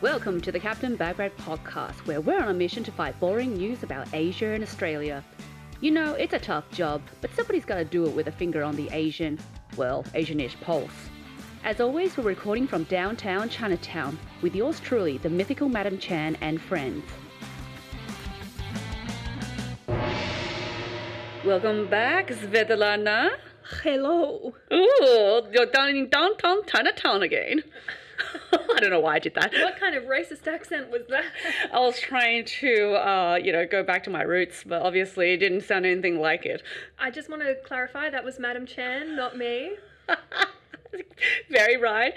Welcome to the Captain Bagrat podcast, where we're on a mission to fight boring news about Asia and Australia. You know, it's a tough job, but somebody's got to do it with a finger on the Asian, well, Asianish pulse. As always, we're recording from downtown Chinatown with yours truly, the mythical Madam Chan and friends. Welcome back, Svetlana. Hello. Ooh, you're down in downtown Chinatown again. I don't know why I did that. What kind of racist accent was that? I was trying to, uh, you know, go back to my roots, but obviously it didn't sound anything like it. I just want to clarify that was Madam Chan, not me. Very right.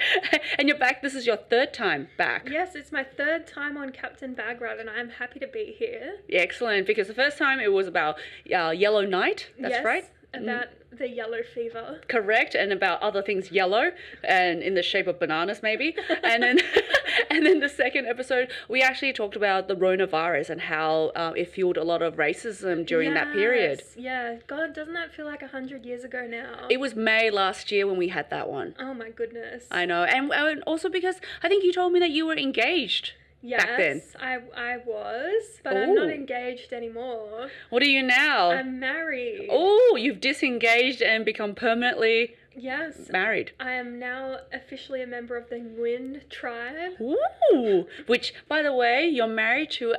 And you're back. This is your third time back. Yes, it's my third time on Captain Bagrat, and I'm happy to be here. Excellent. Because the first time it was about uh, Yellow Night. That's yes, right. About the yellow fever. Correct, and about other things yellow and in the shape of bananas, maybe. and then, and then the second episode, we actually talked about the coronavirus and how uh, it fueled a lot of racism during that period. Yeah, God, doesn't that feel like a hundred years ago now? It was May last year when we had that one. oh my goodness. I know, and, and also because I think you told me that you were engaged. Yes, back then. I I was, but I'm not engaged anymore. What are you now? I'm married. oh, you've disengaged and become permanently Yes. married. I am now officially a member of the Nguyen tribe. Ooh, which, by the way, you're married to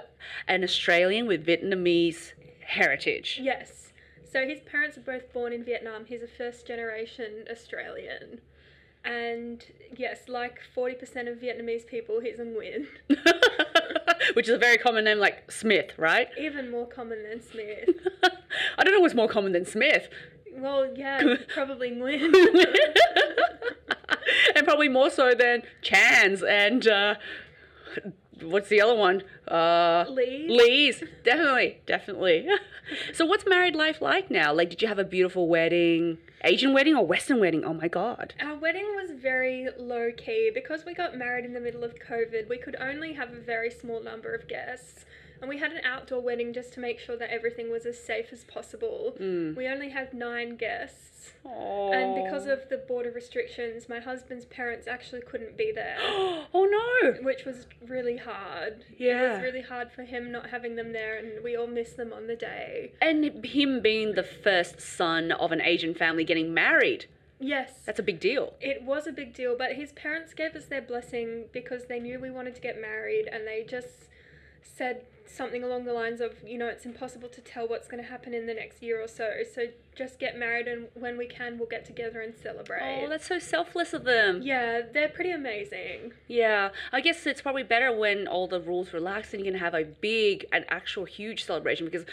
an Australian with Vietnamese heritage. Yes. So his parents are both born in Vietnam. He's a first generation Australian. And yes, like 40% of Vietnamese people, he's a Nguyen. which is a very common name like Smith, right? Even more common than Smith. I don't know what's more common than Smith. Well, yeah, probably Nguyen. and probably more so than Chan's and uh, what's the other one? Uh, Lee's. Lee's. Definitely, definitely. so, what's married life like now? Like, did you have a beautiful wedding? Asian wedding or Western wedding? Oh my god. Our wedding was very low key because we got married in the middle of COVID. We could only have a very small number of guests, and we had an outdoor wedding just to make sure that everything was as safe as possible. Mm. We only had nine guests, Oh. and because of the border restrictions, my husband's parents actually couldn't be there, oh no. which was really hard. It Yeah. was really hard for him not having them there, and we all missed them on the day. And him being the first son of an Asian family getting married. Yes. That's a big deal. It was a big deal, but his parents gave us their blessing because they knew we wanted to get married and they just said something along the lines of, you know, it's impossible to tell what's going to happen in the next year or so. So just get married and when we can, we'll get together and celebrate. Oh, that's so selfless of them. yeah, they're pretty amazing. Yeah, I guess it's probably better when all the rules relax and you can have a big, an actual huge celebration because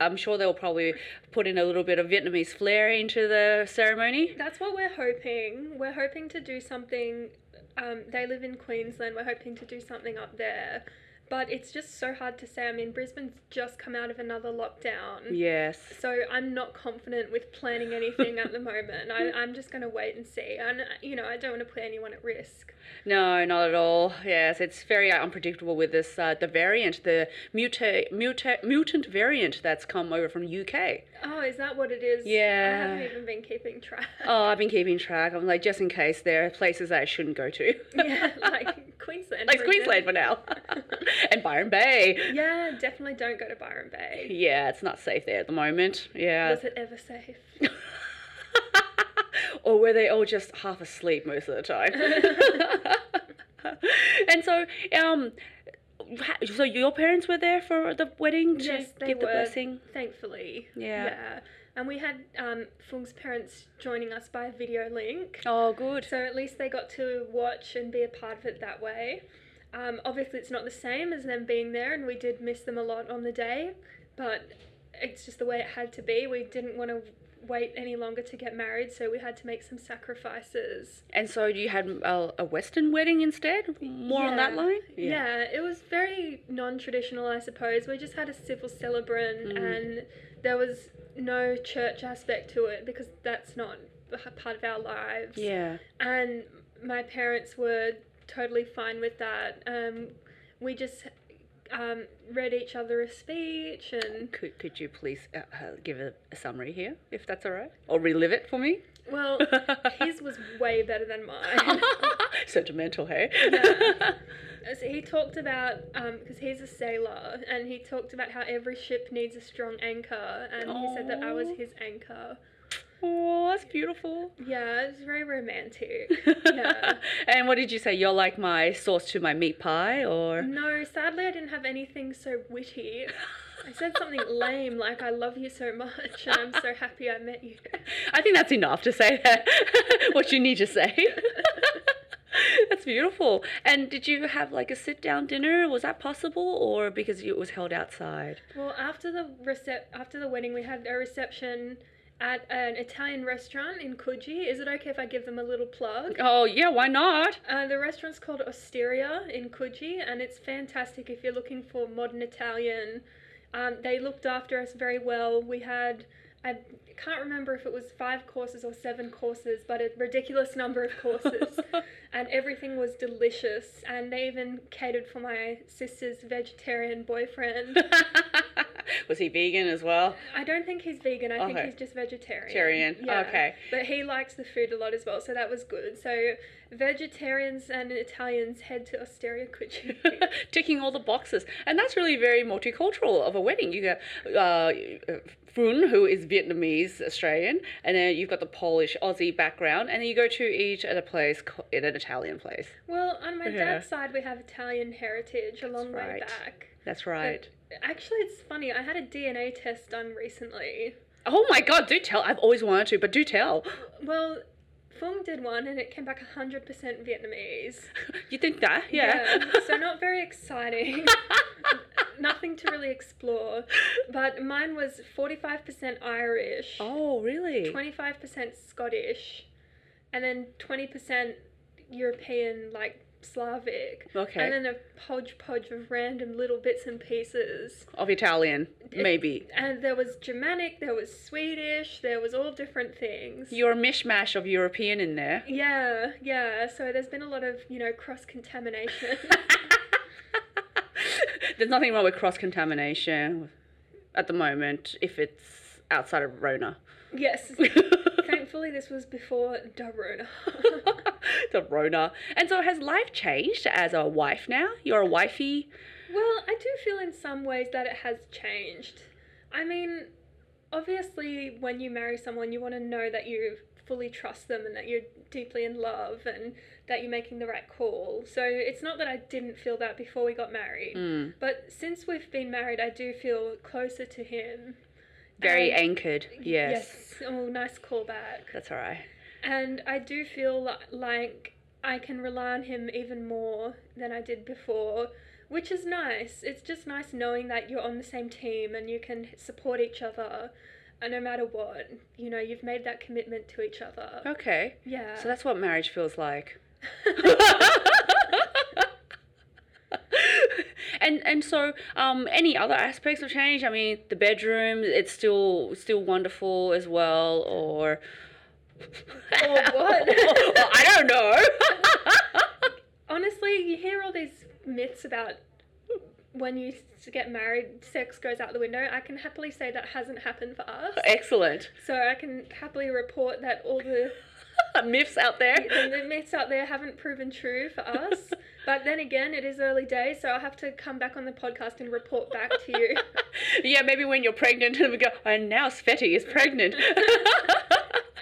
I'm sure they'll probably put in a little bit of Vietnamese flair into the ceremony. That's what we're hoping. We're hoping to do something. Um, they live in Queensland. We're hoping to do something up there. But it's just so hard to say. I mean, Brisbane's just come out of another lockdown. Yes. So I'm not confident with planning anything at the moment. I, I'm just going to wait and see. And, uh, you know, I don't want to put anyone at risk. No, not at all. Yes, it's very unpredictable with this uh, the variant, the muta- muta- mutant variant that's come over from UK. Oh, is that what it is? Yeah. I haven't even been keeping track. Oh, I've been keeping track. I'm like, just in case there are places that I shouldn't go to. yeah, like Queensland. like Queensland for now. and Byron Bay. yeah, definitely don't go to Byron Bay. Yeah, it's not safe there at the moment. Yeah. Was it ever safe? or were they all just half asleep most of the time? and so, um, so your parents were there for the wedding to yes, were. the blessing. Thankfully. Yeah. Yeah. And we had um, Fung's parents joining us by video link. Oh, good. So at least they got to watch and be a part of it that way. Um, obviously, it's not the same as them being there, and we did miss them a lot on the day, but it's just the way it had to be. We didn't want to wait any longer to get married, so we had to make some sacrifices. And so you had a, a Western wedding instead? More on that line? Yeah. it was very non traditional, I suppose. We just had a civil celebrant, and there was no church aspect to it because that's not part of our lives. Yeah. and my parents were totally fine with that. Um, we just um, read each other a speech and Could, could you please uh, uh, give a, a summary here, if that's all right? Or relive it for me? well his was way better than mine Sentimental, hey? Yeah. So he talked about because he's a sailor, and he talked about how every ship needs a strong anchor, and he said that I was his anchor. Oh, that's beautiful. Yeah, it's very romantic. Yeah. and what did you say? You're like my sauce to my meat pie, or? No, sadly, I didn't have anything so witty. I said something lame like "I love you so much" and I'm so happy I met you. I think that's enough to say that. what you need to say. that's beautiful. And did you have like a sit down dinner? Was that possible, or because it was held outside? Well, after the recep- after the wedding, we had a reception at an Italian restaurant in Coogee. Is it okay if I give them a little plug? Oh yeah, why not? Uh, the restaurant's called Osteria in Coogee, and it's fantastic if you're looking for modern Italian. Um, they looked after us very well. We had, I can't remember if it was five courses or seven courses, but a ridiculous number of courses. and everything was delicious. And they even catered for my sister's vegetarian boyfriend. was he vegan as well? I don't think he's vegan. I think he's just vegetarian. Vegetarian, okay. But he likes the food a lot as well, so that was good. So vegetarians and Italians head to Osteria Coogee. ticking all the boxes and that's really very multicultural of a wedding you got uh, Fung, who is Vietnamese Australian, and then you've got the Polish Aussie background, and then you go to each at a place in an Italian place. well, on my Yeah. dad's side, we have Italian heritage a long way back. That's right. Actually, it's funny. I had a DNA test done recently. Oh my god, do tell. I've always wanted to, but do tell. Well, Fung did one, and it came back 100% Vietnamese. You think that? Yeah. so not very exciting. Nothing to really explore. But mine was 45% Irish, oh, really? 25% Scottish, and then 20% European, like Slavic. Okay. And then a hodgepodge of random little bits and pieces. Of Italian, maybe. And there was Germanic, there was Swedish, there was all different things. You're a mishmash of European in there. Yeah, yeah. So there's been a lot of, you know, cross contamination. There's nothing wrong with cross contamination at the moment if it's outside of Rona. yes. Thankfully, this was before Darona. the Rona. And so has life changed as a wife now? You're a wifey? well, I do feel in some ways that it has changed. I mean, obviously, when you marry someone, you want to know that you fully trust them and that you're deeply in love and that you're making the right call. So it's not that I didn't feel that before we got married. Mm, But since we've been married, I do feel closer to him. very And- anchored. Yes. Yes. Oh, nice callback. That's all right. And I do feel like I can rely on him even more than I did before, which is nice. It's just nice knowing that you're on the same team and you can support each other. And no matter what, you know, you've made that commitment to each other. Okay. Yeah. So that's what marriage feels like. and and so um any other aspects of change? I mean, the bedroom it's still still wonderful as well or Or what? Well, I don't know. Honestly, you hear all these myths about when you get married, sex goes out the window. I can happily say that hasn't happened for us. Excellent. So I can happily report that all the Myths out there. the, the myths out there haven't proven true for us. But then again, it is early days, so I'll have to come back on the podcast and report back to you. yeah, maybe when you're pregnant and we go, and now Sveti is pregnant.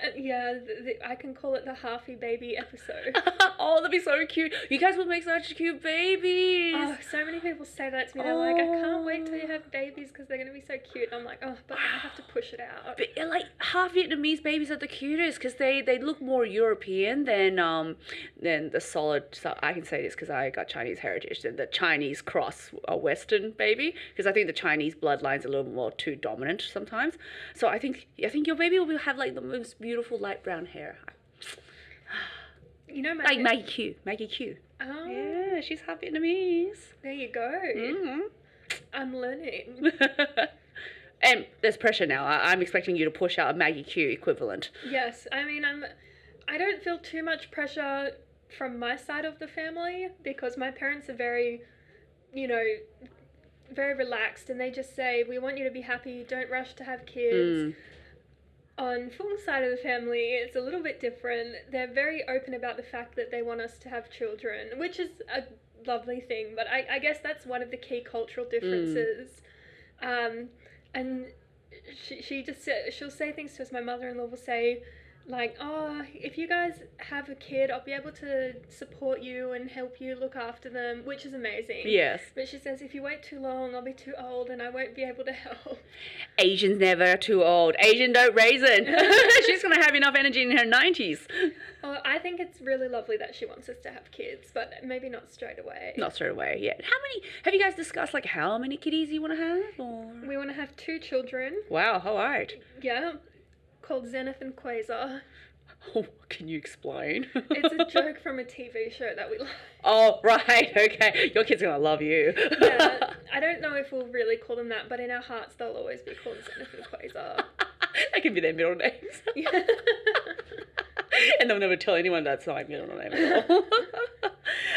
Uh, yeah, the, the, I can call it the Harfy baby episode. oh, that'd be so cute. You guys would make such cute babies. Oh, so many people say that to me. They're like, I can't wait till you have babies because they're gonna be so cute. I'm like, oh, but I have to push it out. But like half Vietnamese babies are the cutest because they, they look more European than um than the solid. So I can say this because I got Chinese heritage than the Chinese cross a Western baby because I think the Chinese bloodline's are a little more too dominant sometimes. So I think I think your baby will have like the most beautiful light brown hair, You know, my like Maggie Q. Maggie Q. Oh, Yeah, she's half Vietnamese. there you go. hmm I'm learning. and there's pressure now. I- I'm expecting you to push out a Maggie Q equivalent. Yes, I mean, I'm. I don't feel too much pressure from my side of the family because my parents are very, you know, very relaxed and they just say, we want you to be happy, don't rush to have kids. Mm. On Fung's side of the family, it's a little bit different. They're very open about the fact that they want us to have children, which is a lovely thing. But I, I guess that's one of the key cultural differences. Um, and she, she just she'll say things to us. My mother-in-law will say, like, oh, if you guys have a kid, I'll be able to support you and help you look after them, which is amazing. Yes. But she says, if you wait too long, I'll be too old and I won't be able to help. Asian's never too old. Asian don't raisin. She's gonna have enough energy in her nineties. Well, I think it's really lovely that she wants us to have kids, but maybe not straight away. Not straight away yet. How many have you guys discussed like how many kiddies you wanna have or We want to have two children. Wow, all right. Yeah. Called Zenith and Quasar. Oh, can you explain? It's a joke from a TV show that we like. Oh, right, okay. Your kid's are gonna love you. Yeah, I don't know if we'll really call them that, but in our hearts they'll always be called Zenith and Quasar. that can be their middle names. Yeah. and they'll never tell anyone that's not my middle name at all.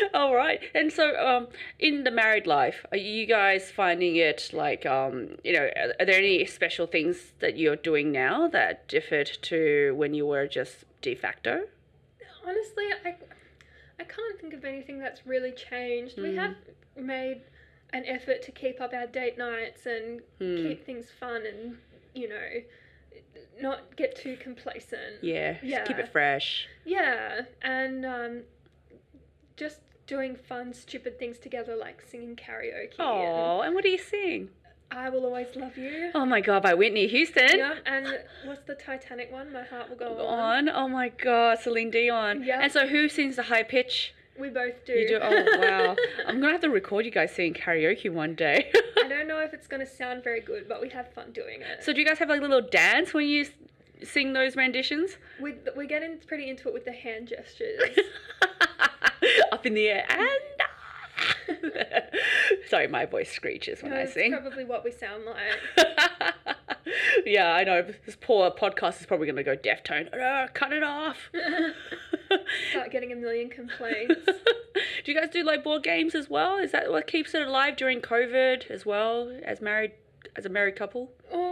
all right. And so, um, in the married life, are you guys finding it like, um, you know, are, there any special things that you're doing now that differed to when you were just de facto? Honestly, I, I can't think of anything that's really changed. We Mm. have made an effort to keep up our date nights and Hmm. keep things fun and, you know, not get too complacent. Yeah, just keep it fresh. Yeah, and um, just doing fun, stupid things together like singing karaoke. Oh, and what do you sing? I Will Always Love You. Oh my god, by Whitney Houston. Yeah, and what's the Titanic one? My Heart Will Go On. On. Oh my god, Celine Dion. Yeah. And so who sings the high pitch? We both do. You do? Oh wow. I'm gonna have to record you guys singing karaoke one day. I don't know if it's going to sound very good, but we have fun doing it. so do you guys have like a little dance when you sing those renditions? we, we get in pretty into it with the hand gestures. Up in the air and Sorry, my voice screeches when I sing. probably what we sound like. yeah, I know. This poor podcast is probably going to go deaf tone. Cut it off. Start getting a million complaints. do you guys do like board games as well? Is that what keeps it alive during COVID as well as married as a married couple? Oh,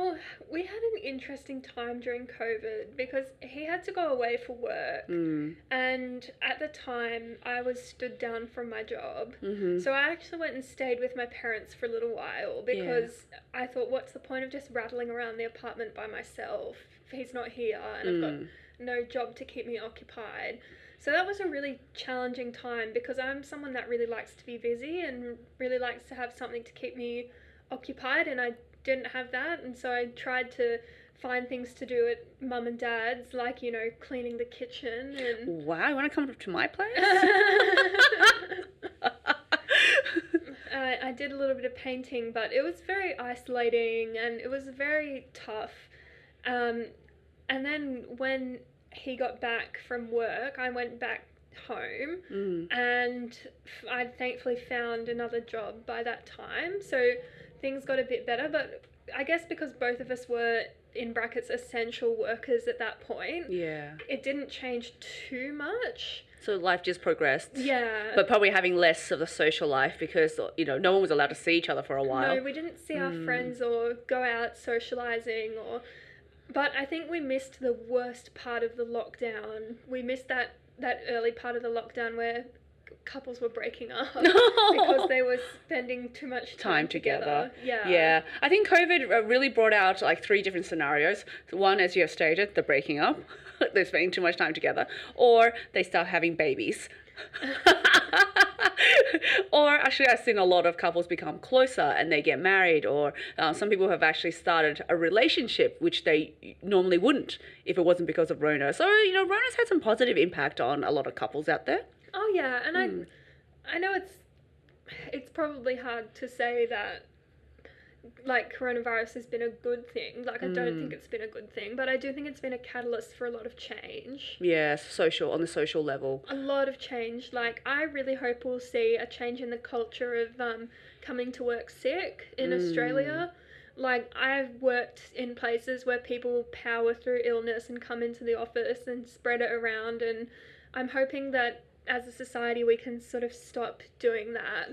we had an interesting time during COVID because he had to go away for work. Mm. And at the time, I was stood down from my job. Mm-hmm. So I actually went and stayed with my parents for a little while because I thought, what's the point of just rattling around the apartment by myself if he's not here and I've got Mm. no job to keep me occupied? So that was a really challenging time because I'm someone that really likes to be busy and really likes to have something to keep me occupied, and I didn't have that, and so I tried to find things to do at mum and dad's, like you know, cleaning the kitchen and. Wow, you want to come to my place? I, I did a little bit of painting, but it was very isolating and it was very tough. Um, and then when he got back from work, I went back home mm. and f- I thankfully found another job by that time. So things got a bit better, but I guess because both of us were in brackets essential workers at that point, Yeah. it didn't change too much. So life just progressed. Yeah. But probably having less of the social life because you know no one was allowed to see each other for a while. No, we didn't see our Mm. friends or go out socializing or but I think we missed the worst part of the lockdown. We missed that that early part of the lockdown where couples were breaking up because they were spending too much time, Time together. Yeah. Yeah, I think COVID uh, really brought out like three different scenarios. One, as you have stated, the breaking up, they're spending too much time together, or they start having babies. or actually, I've seen a lot of couples become closer and they get married, or uh, some people have actually started a relationship which they normally wouldn't if it wasn't because of Rona. So, you know, Rona's had some positive impact on a lot of couples out there. Oh yeah, and Mm. I I know it's it's probably hard to say that like coronavirus has been a good thing. Like I don't Mm. think it's been a good thing, but I do think it's been a catalyst for a lot of change. Yes, social, on the social level. a lot of change. Like I really hope we'll see a change in the culture of um, coming to work sick in Mm. Australia. Like I've worked in places where people power through illness and come into the office and spread it around, and I'm hoping that as a society we can sort of stop doing that.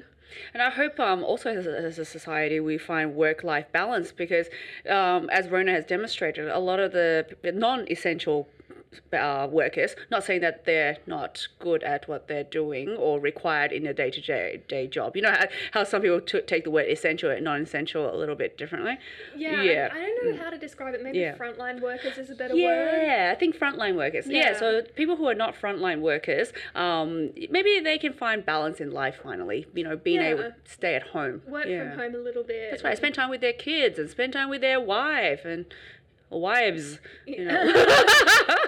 And I hope um, also as a, as a society we find work life balance because, um, as Rona has demonstrated, a lot of the non essential uh, workers. Not saying that they're not good at what they're doing or required in a day to day job. You know how, how some people t- take the word essential and non essential a little bit differently. Yeah, Yeah. I, I don't know how to describe it. Maybe Yeah. frontline workers is a better word. Yeah, I think frontline workers. Yeah. Yeah. so people who are not frontline workers, um, maybe they can find balance in life finally. You know, being able to stay at home. Work yeah. from home a little bit. That's right. Spend time with their kids and spend time with their wife and wives. You know.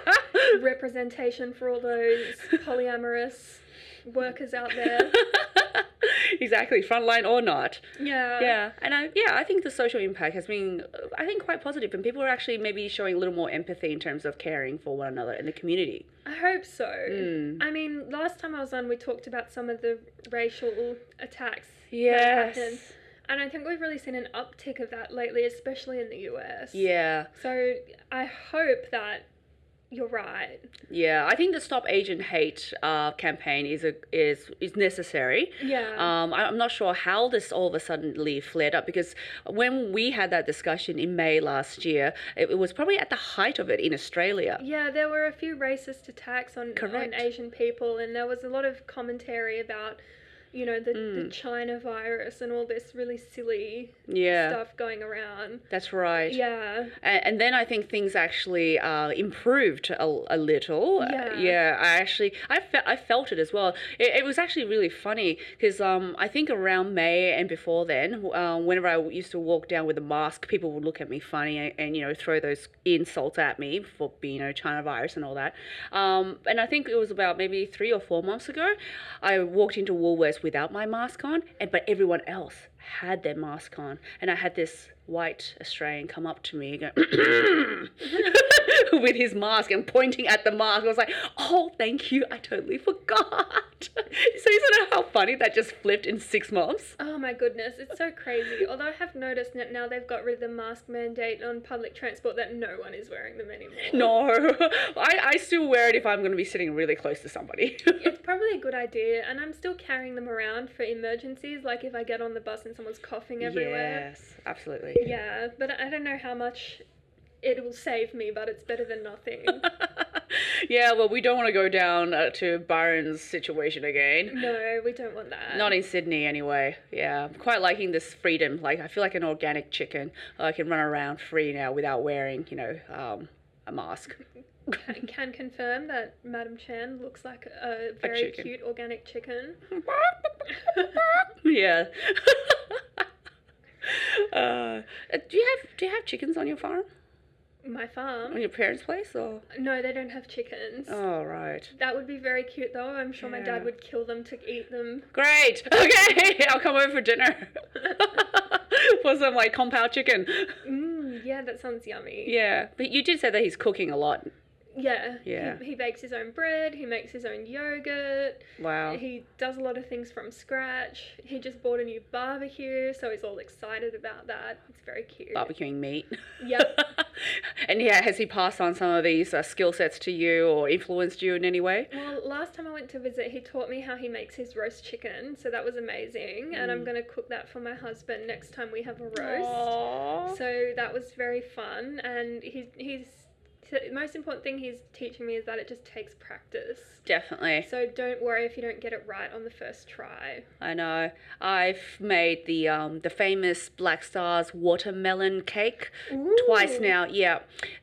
Representation for all those polyamorous workers out there. exactly, frontline or not. Yeah. Yeah, and I, yeah, I think the social impact has been, I think, quite positive, and people are actually maybe showing a little more empathy in terms of caring for one another in the community. I hope so. Mm. I mean, last time I was on, we talked about some of the racial attacks Yes. And I think we've really seen an uptick of that lately, especially in the US. Yeah, So I hope that you're right. yeah. I think the Stop Asian Hate uh, campaign is a is is necessary. Yeah. Um, I- I'm not sure how this all of a suddenly flared up because when we had that discussion in May last year, it, it was probably at the height of it in Australia. yeah, there were a few racist attacks on, on Asian people, and there was a lot of commentary about, you know, the, Mm. the China virus and all this really silly Yeah, stuff going around. that's right. Yeah. And, and then I think things actually uh, improved a, a little. Uh, Yeah. yeah, I actually I, fe- I felt it as well. It, it was actually really funny because um, I think around May and before then, uh, whenever I used to walk down with a mask, people would look at me funny and, and you know throw those insults at me for being you know China virus and all that. Um, and I think it was about maybe three or four months ago, I walked into Woolworths without my mask on, and but everyone else had their mask on, and I had this white Australian come up to me and go with his mask and pointing at the mask. I was like, "Oh, thank you! I totally forgot." so isn't it how funny that just flipped in six months? Oh my goodness, it's so crazy. Although I have noticed that now they've got rid of the mask mandate on public transport that no one is wearing them anymore. No, I, I still wear it if I'm going to be sitting really close to somebody. It's probably a good idea, and I'm still carrying them around for emergencies, like if I get on the bus and someone's coughing everywhere. yes, absolutely. Yeah, but I don't know how much it will save me, but it's better than nothing. yeah, well, we don't want to go down uh, to Byron's situation again. no, we don't want that. Not in Sydney, anyway. Yeah, I'm quite liking this freedom. Like, I feel like an organic chicken. I can run around free now without wearing, you know, um, a mask. can, can confirm that Madam Chan looks like a very chicken. cute organic chicken. yeah. uh, do you have do you have chickens on your farm? My farm. On your parents' place, or? No, they don't have chickens. Oh, right. That would be very cute, though. I'm sure my dad would kill them to eat them. Great. Okay, I'll come over for dinner. for some like compound chicken. Mm, yeah, that sounds yummy. Yeah, but you did say that he's cooking a lot. Yeah. Yeah. He, he bakes his own bread. He makes his own yogurt. Wow. He does a lot of things from scratch. He just bought a new barbecue, so he's all excited about that. It's very cute. Barbecuing meat. Yep. and yeah, has he passed on some of these uh, skill sets to you or influenced you in any way? Well, last time I went to visit, he taught me how he makes his roast chicken, so that was amazing. And I'm Mm. going to cook that for my husband next time we have a roast. Aww. So that was very fun, and he's he's the most important thing he's teaching me is that it just takes practice. Definitely. So don't worry if you don't get it right on the first try. I know. I've made the um the famous Black Stars watermelon cake twice now. Yeah.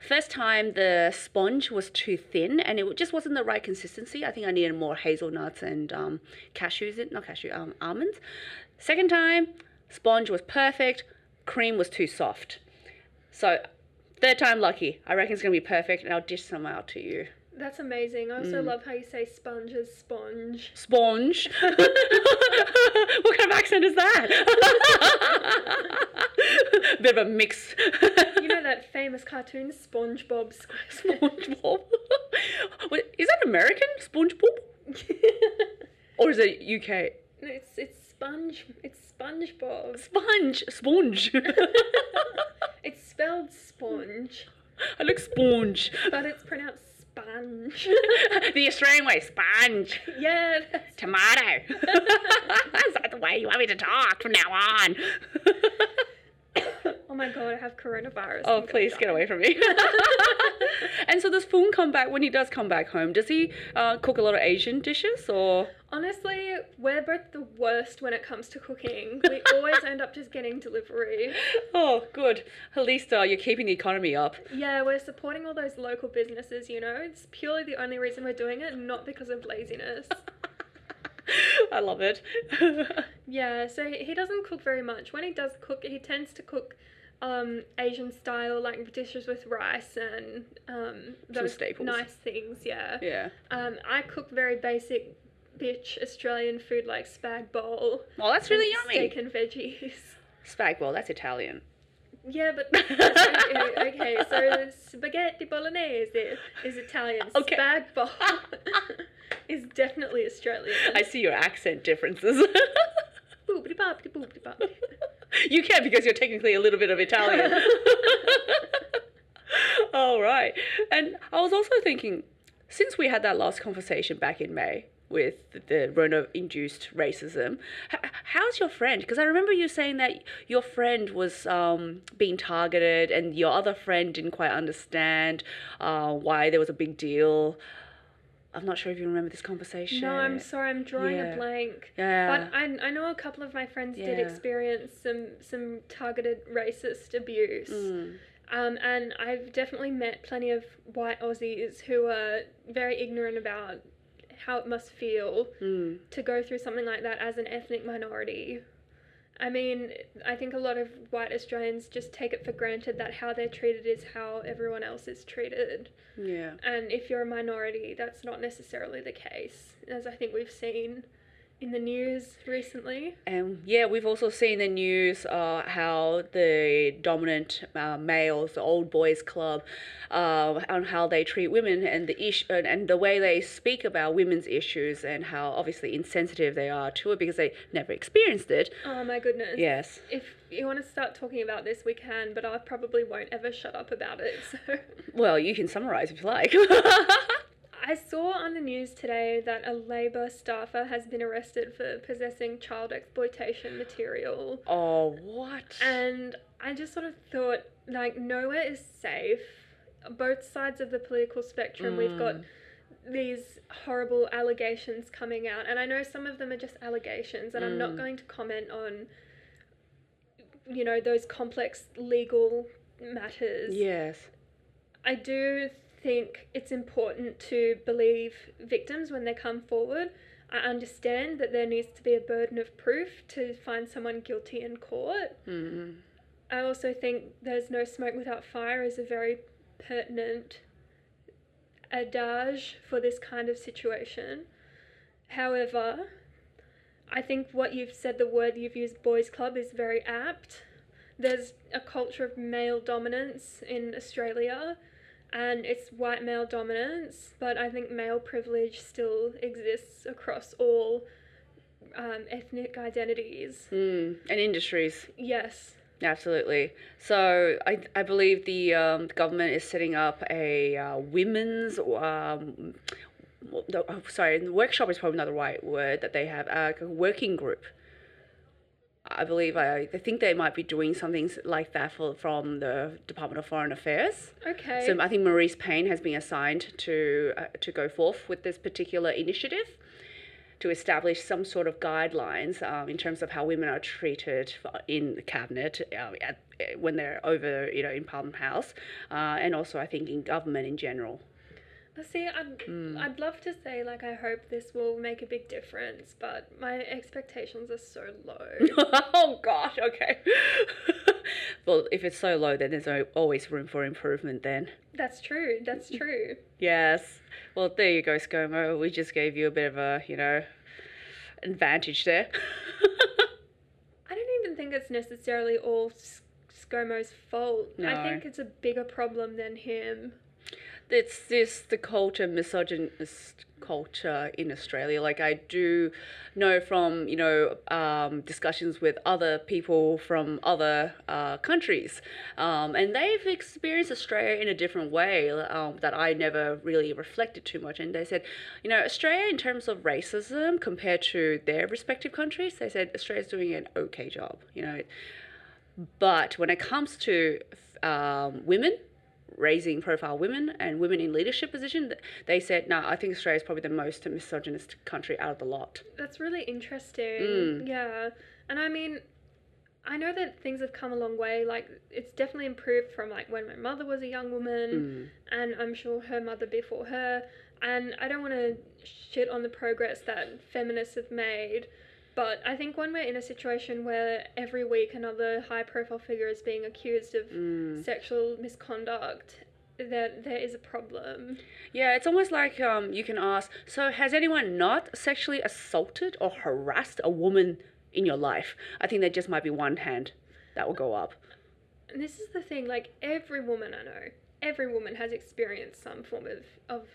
First time the sponge was too thin and it just wasn't the right consistency. I think I needed more hazelnuts and um cashews in not cashew um almonds. Second time, sponge was perfect, cream was too soft. So third time lucky. I reckon it's gonna be perfect and I'll dish some out to you. That's amazing. I also Mm. love how you say sponge as sponge. Sponge. what kind of accent is that? Bit of a mix. You know that famous cartoon SpongeBob SquarePants? SpongeBob. What, is that American? SpongeBob? Or is it UK? No, it's it's sponge. It's SpongeBob. Sponge. Sponge. It's spelled sponge, I look sponge. but it's pronounced sponge. the Australian way, sponge. yeah. That's... Tomato. is that the way you want me to talk from now on? oh my god, I have coronavirus. Oh, I'm please get away from me. and so does Foon come back when he does come back home? Does he uh, cook a lot of Asian dishes or? Honestly, we're both the worst when it comes to cooking. We always end up just getting delivery. Oh, good. At least uh, you're keeping the economy up. Yeah, we're supporting all those local businesses, you know? It's purely the only reason we're doing it, not because of laziness. I love it. yeah, so he, doesn't cook very much. When he does cook, he tends to cook um, Asian style, like dishes with rice and um, those staples. nice things, yeah. yeah. Um, I cook very basic bitch Australian food like spag bowl. Oh, that's really yummy. Steak and veggies. Spag bowl, that's Italian. Yeah, but okay, okay, so spaghetti bolognese is Italian. Okay. Spag bowl is definitely Australian. I see your accent differences. Boopity boppity boopity boppity. you can because you're technically a little bit of Italian. All right. And I was also thinking, since we had that last conversation back in May with the Rona induced racism, h- how's your friend? Because I remember you saying that your friend was um, being targeted and your other friend didn't quite understand uh, why there was a big deal. I'm not sure if you remember this conversation. No, I'm sorry, I'm drawing Yeah. a blank. Yeah. But I, I know a couple of my friends did experience some some targeted racist abuse. Mm. Um, and I've definitely met plenty of white Aussies who are very ignorant about how it must feel Mm. to go through something like that as an ethnic minority. I mean, I think a lot of white Australians just take it for granted that how they're treated is how everyone else is treated. Yeah. And if you're a minority, that's not necessarily the case, as I think we've seen in the news recently. And yeah, we've also seen the news uh, how the dominant uh, males, the old boys club, uh, on how they treat women and the issue and, and the way they speak about women's issues and how obviously insensitive they are to it because they never experienced it. Oh my goodness. Yes. If you want to start talking about this, we can, but I probably won't ever shut up about it. So. Well, you can summarize if you like. I saw on the news today that a Labour staffer has been arrested for possessing child exploitation material. oh, what? And I just sort of thought, like, nowhere is safe. Both sides of the political spectrum, we've got mm. these horrible allegations coming out. And I know some of them are just allegations, and I'm not mm. going to comment on, you know, those complex legal matters. yes. I do think it's important to believe victims when they come forward. I understand that there needs to be a burden of proof to find someone guilty in court. Mm-hmm. I also think there's no smoke without fire is a very pertinent adage for this kind of situation. However, I think what you've said, the word you've used, boys' club, is very apt. There's a culture of male dominance in Australia, and it's white male dominance, but I think male privilege still exists across all um, ethnic identities. Mm. And industries. Yes. Absolutely. So I, I believe the um, government is setting up a uh, women's um, oh, sorry, the workshop is probably not the right word that they have uh, a working group. I believe I, I think they might be doing something like that for, from the Department of Foreign Affairs. Okay. So I think Marise Payne has been assigned to uh, to go forth with this particular initiative to establish some sort of guidelines um, in terms of how women are treated in the cabinet uh, at, when they're over, you know, in Parliament House, uh, and also I think in government in general. See, I'd, Hmm. I'd love to say, like, I hope this will make a big difference, but my expectations are so low. oh gosh, okay. well, if it's so low, then there's always room for improvement. Then. That's true, that's true. Yes. Well, there you go, ScoMo. We just gave you a bit of a, you know, advantage there. I don't even think it's necessarily all ScoMo's fault. I think it's a bigger problem than him. It's this the culture misogynist culture in australia. Like i do know from you know um, discussions with other people from other uh, countries. Um, and they've experienced australia in a different way um, that i never really reflected too much. And they said you know australia in terms of racism compared to their respective countries they said australia's doing an okay job you know. But when it comes to um, women raising profile women and women in leadership position, they said, "No, I think Australia is probably the most misogynist country out of the lot." That's really interesting. Mm. Yeah. And I mean, I know that things have come a long way. Like, it's definitely improved from like when my mother was a young woman, Mm. and I'm sure her mother before her. And I don't want to shit on the progress that feminists have made, but I think when we're in a situation where every week another high profile figure is being accused of Mm. sexual misconduct, that there is a problem. Yeah, it's almost like um, you can ask, so has anyone not sexually assaulted or harassed a woman in your life? I think there just might be one hand that will go up. And this is the thing, like every woman I know, every woman has experienced some form of, of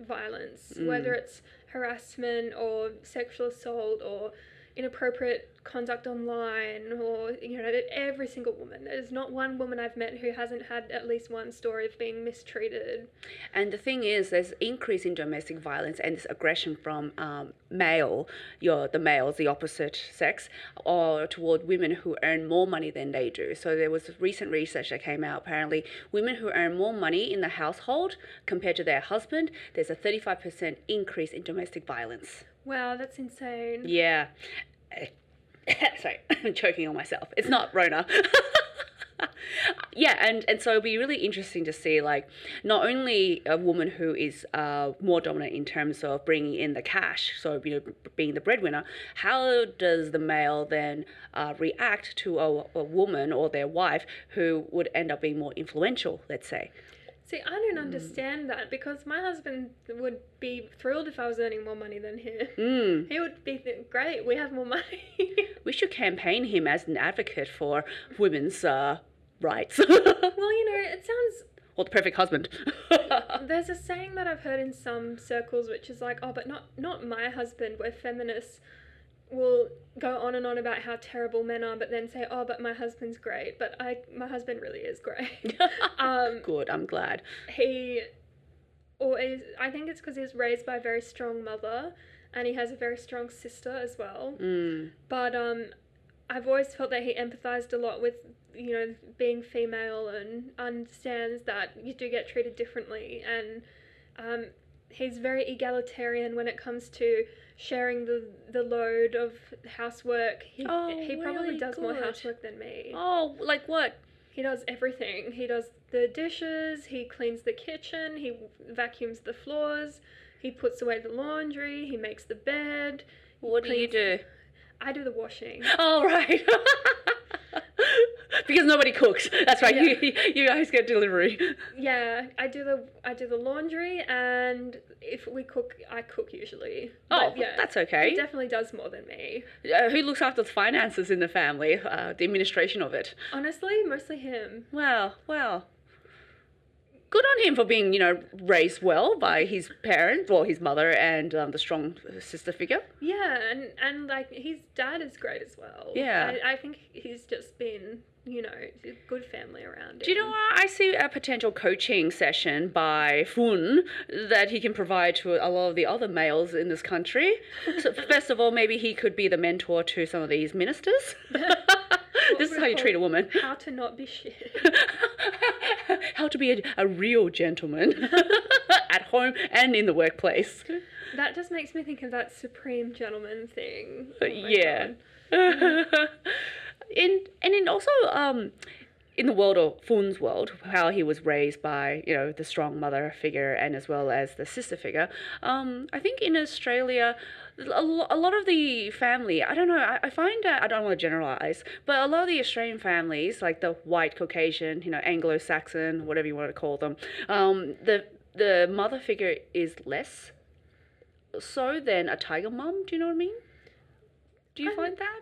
violence, Mm. whether it's harassment or sexual assault or inappropriate conduct online or you know every single woman there's not one woman i've met who hasn't had at least one story of being mistreated And the thing is, there's increase in domestic violence and this aggression from um, male, your the males, the opposite sex, or toward women who earn more money than they do. So there was recent research that came out. Apparently, women who earn more money in the household compared to their husband, there's a 35% increase in domestic violence. Wow that's insane Yeah. Sorry, I'm choking on myself. It's not Rona. yeah, and, and so it'll be really interesting to see, like, not only a woman who is uh, more dominant in terms of bringing in the cash, so, you know, being the breadwinner, how does the male then uh, react to a, a woman or their wife who would end up being more influential, let's say? See i don't understand that because my husband would be thrilled if i was earning more money than him Mm. he would be th- great we have more money We should campaign him as an advocate for women's uh, rights. well you know it sounds or the perfect husband. There's a saying that I've heard in some circles, which is like, oh, but not not my husband, We're feminists will go on and on about how terrible men are, but then say, oh, but my husband's great. But I, my husband really is great. um, Good, I'm glad. he always, I think it's because he was raised by a very strong mother, and he has a very strong sister as well. Mm. But um, I've always felt that he empathized a lot with you know being female and understands that you do get treated differently and um, he's very egalitarian when it comes to sharing the the load of housework. He, Oh, he probably really does more housework than me. Oh, like what? He does everything. He does the dishes, he cleans the kitchen, he vacuums the floors, he puts away the laundry, he makes the bed. What do you do? I do the washing. Oh, right. because nobody cooks. That's right. You, you guys get delivery. Yeah, I do the I do the laundry, and if we cook, I cook usually. Oh, But yeah, that's okay. he definitely does more than me. Uh, who looks after the finances in the family? Uh, the administration of it. Honestly, mostly him. Well, well. Good on him for being, you know, raised well by his parents, or his mother, and um, the strong sister figure. Yeah, and and like his dad is great as well. Yeah. I, I think he's just been you know good family around Do you know him. what? I see a potential coaching session by Fung that he can provide to a lot of the other males in this country. So first of all, maybe he could be the mentor to some of these ministers. this is how you treat a woman. How to not be shit. How to be a, a real gentleman at home and in the workplace. that just makes me think of that supreme gentleman thing. Oh yeah. God. in and in also um in the world of Fung's world, how he was raised by you know the strong mother figure and as well as the sister figure. Um, I think in Australia, a, lo- a lot of the family, I don't know, I, I find that I don't want to generalize, but a lot of the Australian families, like the white Caucasian, you know, Anglo-Saxon, whatever you want to call them, um, the the mother figure is less so than a tiger mum. Do you know what I mean? Do you I'm- find that?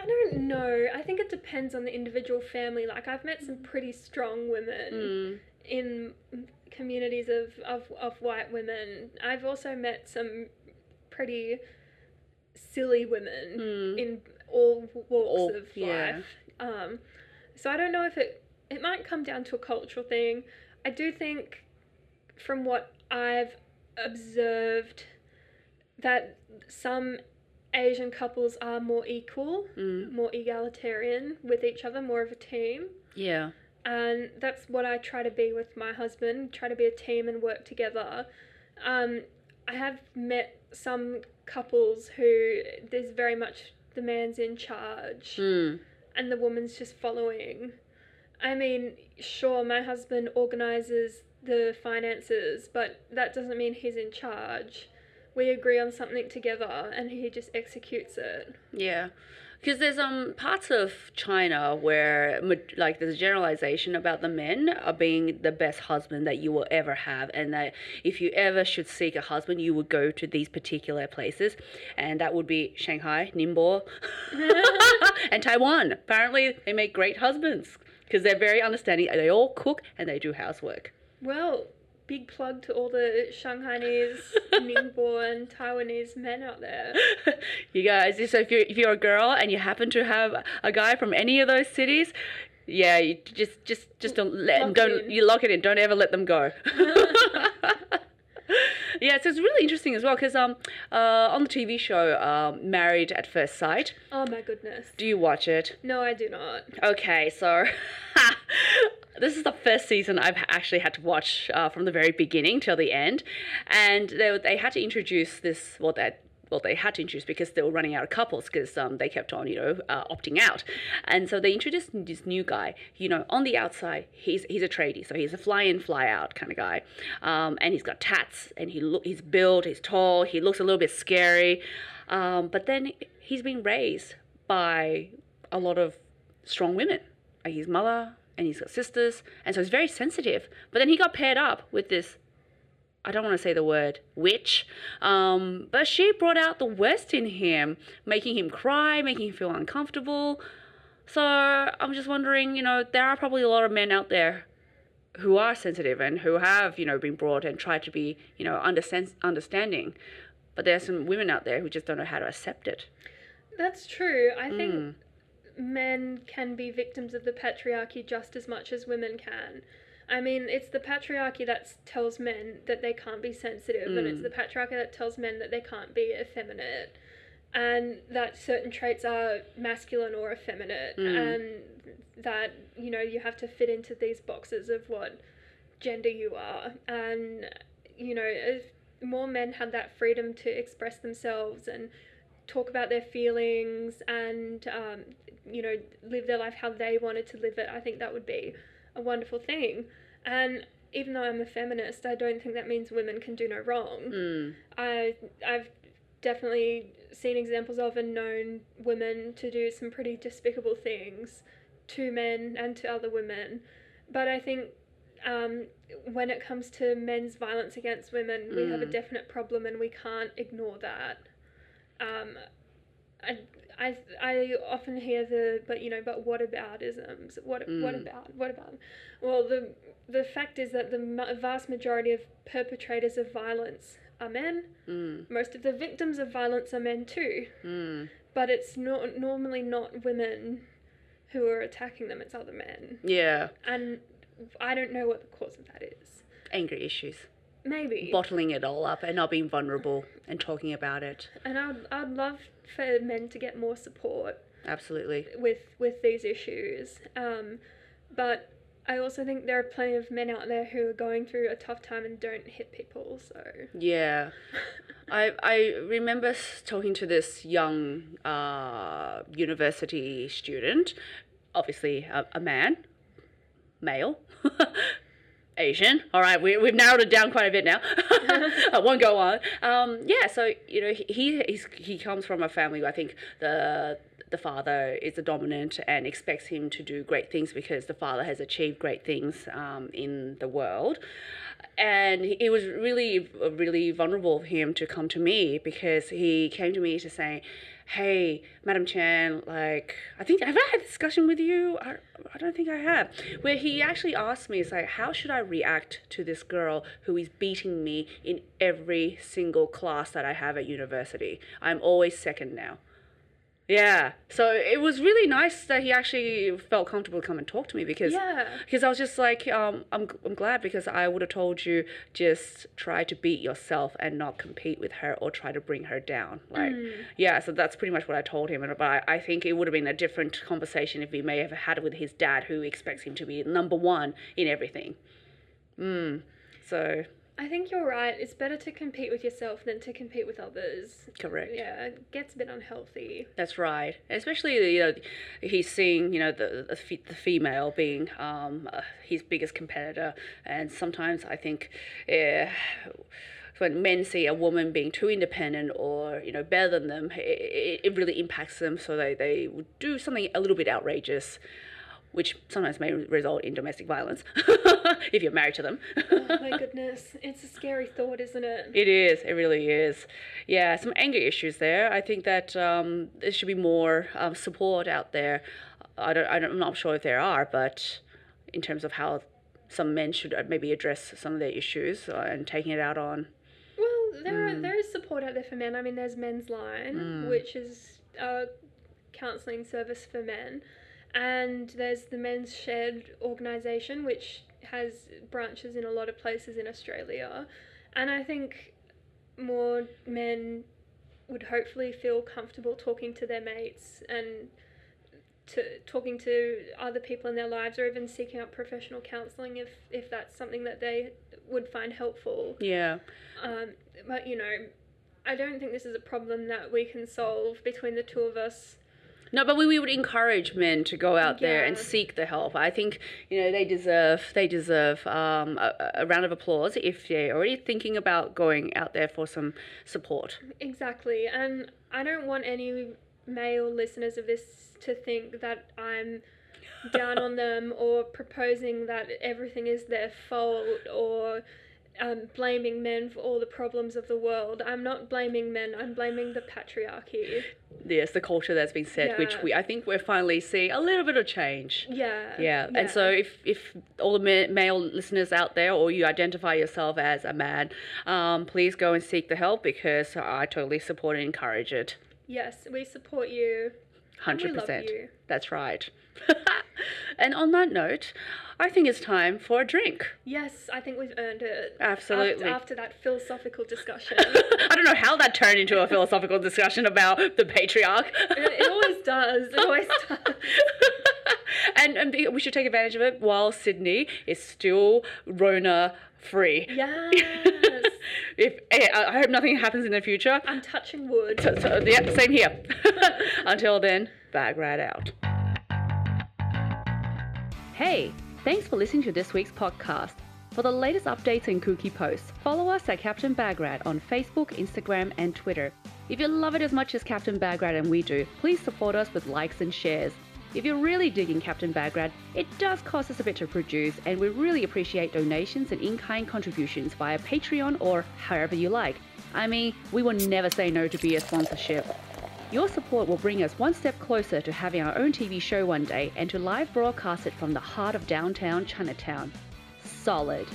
I don't know. I think it depends on the individual family. Like I've met some pretty strong women Mm. in communities of, of, of white women. I've also met some pretty silly women Mm. in all walks All- of yeah. life. Um, so I don't know if it it might come down to a cultural thing. I do think from what I've observed that some Asian couples are more equal, Mm. more egalitarian with each other, more of a team. Yeah. and that's what I try to be with my husband. Try to be a team and work together. Um, I have met some couples who there's very much the man's in charge Mm. and the woman's just following. I mean, sure, my husband organizes the finances, but that doesn't mean he's in charge. We agree on something together and he just executes it. Yeah, because there's um parts of China where like there's a generalization about the men are being the best husband that you will ever have, and that if you ever should seek a husband, you would go to these particular places, and that would be Shanghai, Ningbo, and Taiwan. Apparently, they make great husbands because they're very understanding. They all cook and they do housework. Well, big plug to all the Shanghainese, Ningbo, and Taiwanese men out there. you guys, so if you're if you're a girl and you happen to have a guy from any of those cities, yeah, you just just just don't let Lock don't in. you lock it in. Don't ever let them go. yeah, so it's really interesting as well because um uh on the TV show um Married at First Sight. Oh my goodness. Do you watch it? No, I do not. Okay, so this is the first season I've actually had to watch uh, from the very beginning till the end, and they they had to introduce this well that. Well, they had to introduce because they were running out of couples because um, they kept on, you know, uh, opting out, and so they introduced this new guy. You know, on the outside, he's he's a tradie, so he's a fly-in, fly-out kind of guy, um, and he's got tats, and he look he's built, he's tall, he looks a little bit scary, um, but then he's been raised by a lot of strong women. Like his mother and he's got sisters, and so he's very sensitive. But then he got paired up with this. I don't want to say the word witch, um, but she brought out the worst in him, making him cry, making him feel uncomfortable. So I'm just wondering, you know, there are probably a lot of men out there who are sensitive and who have, you know, been brought and tried to be, you know, understand, understanding. But there are some women out there who just don't know how to accept it. That's true. I think Mm. Men can be victims of the patriarchy just as much as women can. I mean, it's the patriarchy that tells men that they can't be sensitive, and it's Mm. the patriarchy that tells men that they can't be effeminate, and that certain traits are masculine or effeminate, Mm. and that, you know, you have to fit into these boxes of what gender you are. And, you know, if more men had that freedom to express themselves and talk about their feelings and um, you know live their life how they wanted to live it i think that would be a wonderful thing and even though i'm a feminist i don't think that means women can do no wrong Mm. I, i've definitely seen examples of and known women to do some pretty despicable things to men and to other women but i think um, when it comes to men's violence against women we have a Mm. definite problem and we can't ignore that um, I, I, I often hear the but you know but what about isms what what Mm. about what about well the the fact is that the vast majority of perpetrators of violence are men Mm. most of the victims of violence are men too Mm. but it's not normally not women who are attacking them it's other men Yeah. and I don't know what the cause of that is Anger issues. Maybe Bottling it all up and not being vulnerable and talking about it. and I'd, I'd love for men to get more support Absolutely. with with these issues. Um, but I also think there are plenty of men out there who are going through a tough time and don't hit people. So Yeah. I, I remember talking to this young uh, university student, obviously a, a man, male, Asian. All right, we, we've narrowed it down quite a bit now. I won't go on. Um, yeah, so you know he he's, he comes from a family. Where I think the the father is the dominant and expects him to do great things because the father has achieved great things um, in the world. And it was really, really vulnerable of him to come to me because he came to me to say, hey, Madam Chan, like, I think, have I had a discussion with you? I, I don't think I have. Where he actually asked me, it's like, how should I react to this girl who is beating me in every single class that I have at university? I'm always second now. Yeah. So it was really nice that he actually felt comfortable to come and talk to me because Yeah. because I was just like um I'm I'm glad because I would have told you just try to beat yourself and not compete with her or try to bring her down. Like yeah, so that's pretty much what I told him and but I, I think it would have been a different conversation if he may have had it with his dad who expects him to be number one in everything. Mm. So I think you're right. It's better to compete with yourself than to compete with others. correct. Yeah, it gets a bit unhealthy. That's right. Especially, you know, he's seeing, you know, the the, the female being um, uh, his biggest competitor, and sometimes I think, uh, when men see a woman being too independent or you know better than them, it, it really impacts them. So they they would do something a little bit outrageous. Which sometimes may result in domestic violence if you're married to them. Oh my goodness, it's a scary thought, isn't it? It is. It really is. Yeah, some anger issues there. I think that um, there should be more um, support out there. I don't, I don't. I'm not sure if there are, but in terms of how some men should uh, maybe address some of their issues uh, and taking it out on. Well, there are, there is support out there for men. I mean, there's Men's Line, which is a counselling service for men, and there's the Men's Shed organisation, which has branches in a lot of places in Australia, and I think more men would hopefully feel comfortable talking to their mates and to talking to other people in their lives or even seeking out professional counselling if if that's something that they would find helpful Yeah. um, but you know, I don't think this is a problem that we can solve between the two of us. No, but we, we would encourage men to go out there and seek the help. I think you know they deserve they deserve um, a, a round of applause if they're already thinking about going out there for some support. Exactly, and I don't want any male listeners of this to think that I'm down on them or proposing that everything is their fault or um, blaming men for all the problems of the world. I'm not blaming men. I'm blaming the patriarchy. Yes, the culture that's been set, which we I think we're finally seeing a little bit of change. Yeah. Yeah, and so if, if all the ma- male listeners out there, or you identify yourself as a man, um, please go and seek the help because I totally support and encourage it. yes, we support you. And we Hundred love percent. That's right. and on that note, I think it's time for a drink. Yes, I think we've earned it. Absolutely. After, after that philosophical discussion. I don't know how that turned into a philosophical discussion about the patriarch. it, it always does. It always does. and and we should take advantage of it while Sydney is still Rona free. Yes. If eh, I I hope nothing happens in the future. I'm touching wood. So, so, yeah, same here. Until then, bag right out. Hey, thanks for listening to this week's podcast. For the latest updates and kooky posts, follow us at Captain Bagrat on Facebook, Instagram, and Twitter. If you love it as much as Captain Bagrat and we do, please support us with likes and shares. If you're really digging Captain Bagrat, it does cost us a bit to produce, and we really appreciate donations and in kind contributions via Patreon or however you like. I mean, we will never say no to beer sponsorship. Your support will bring us one step closer to having our own TV show one day and to live broadcast it from the heart of downtown Chinatown. Solid.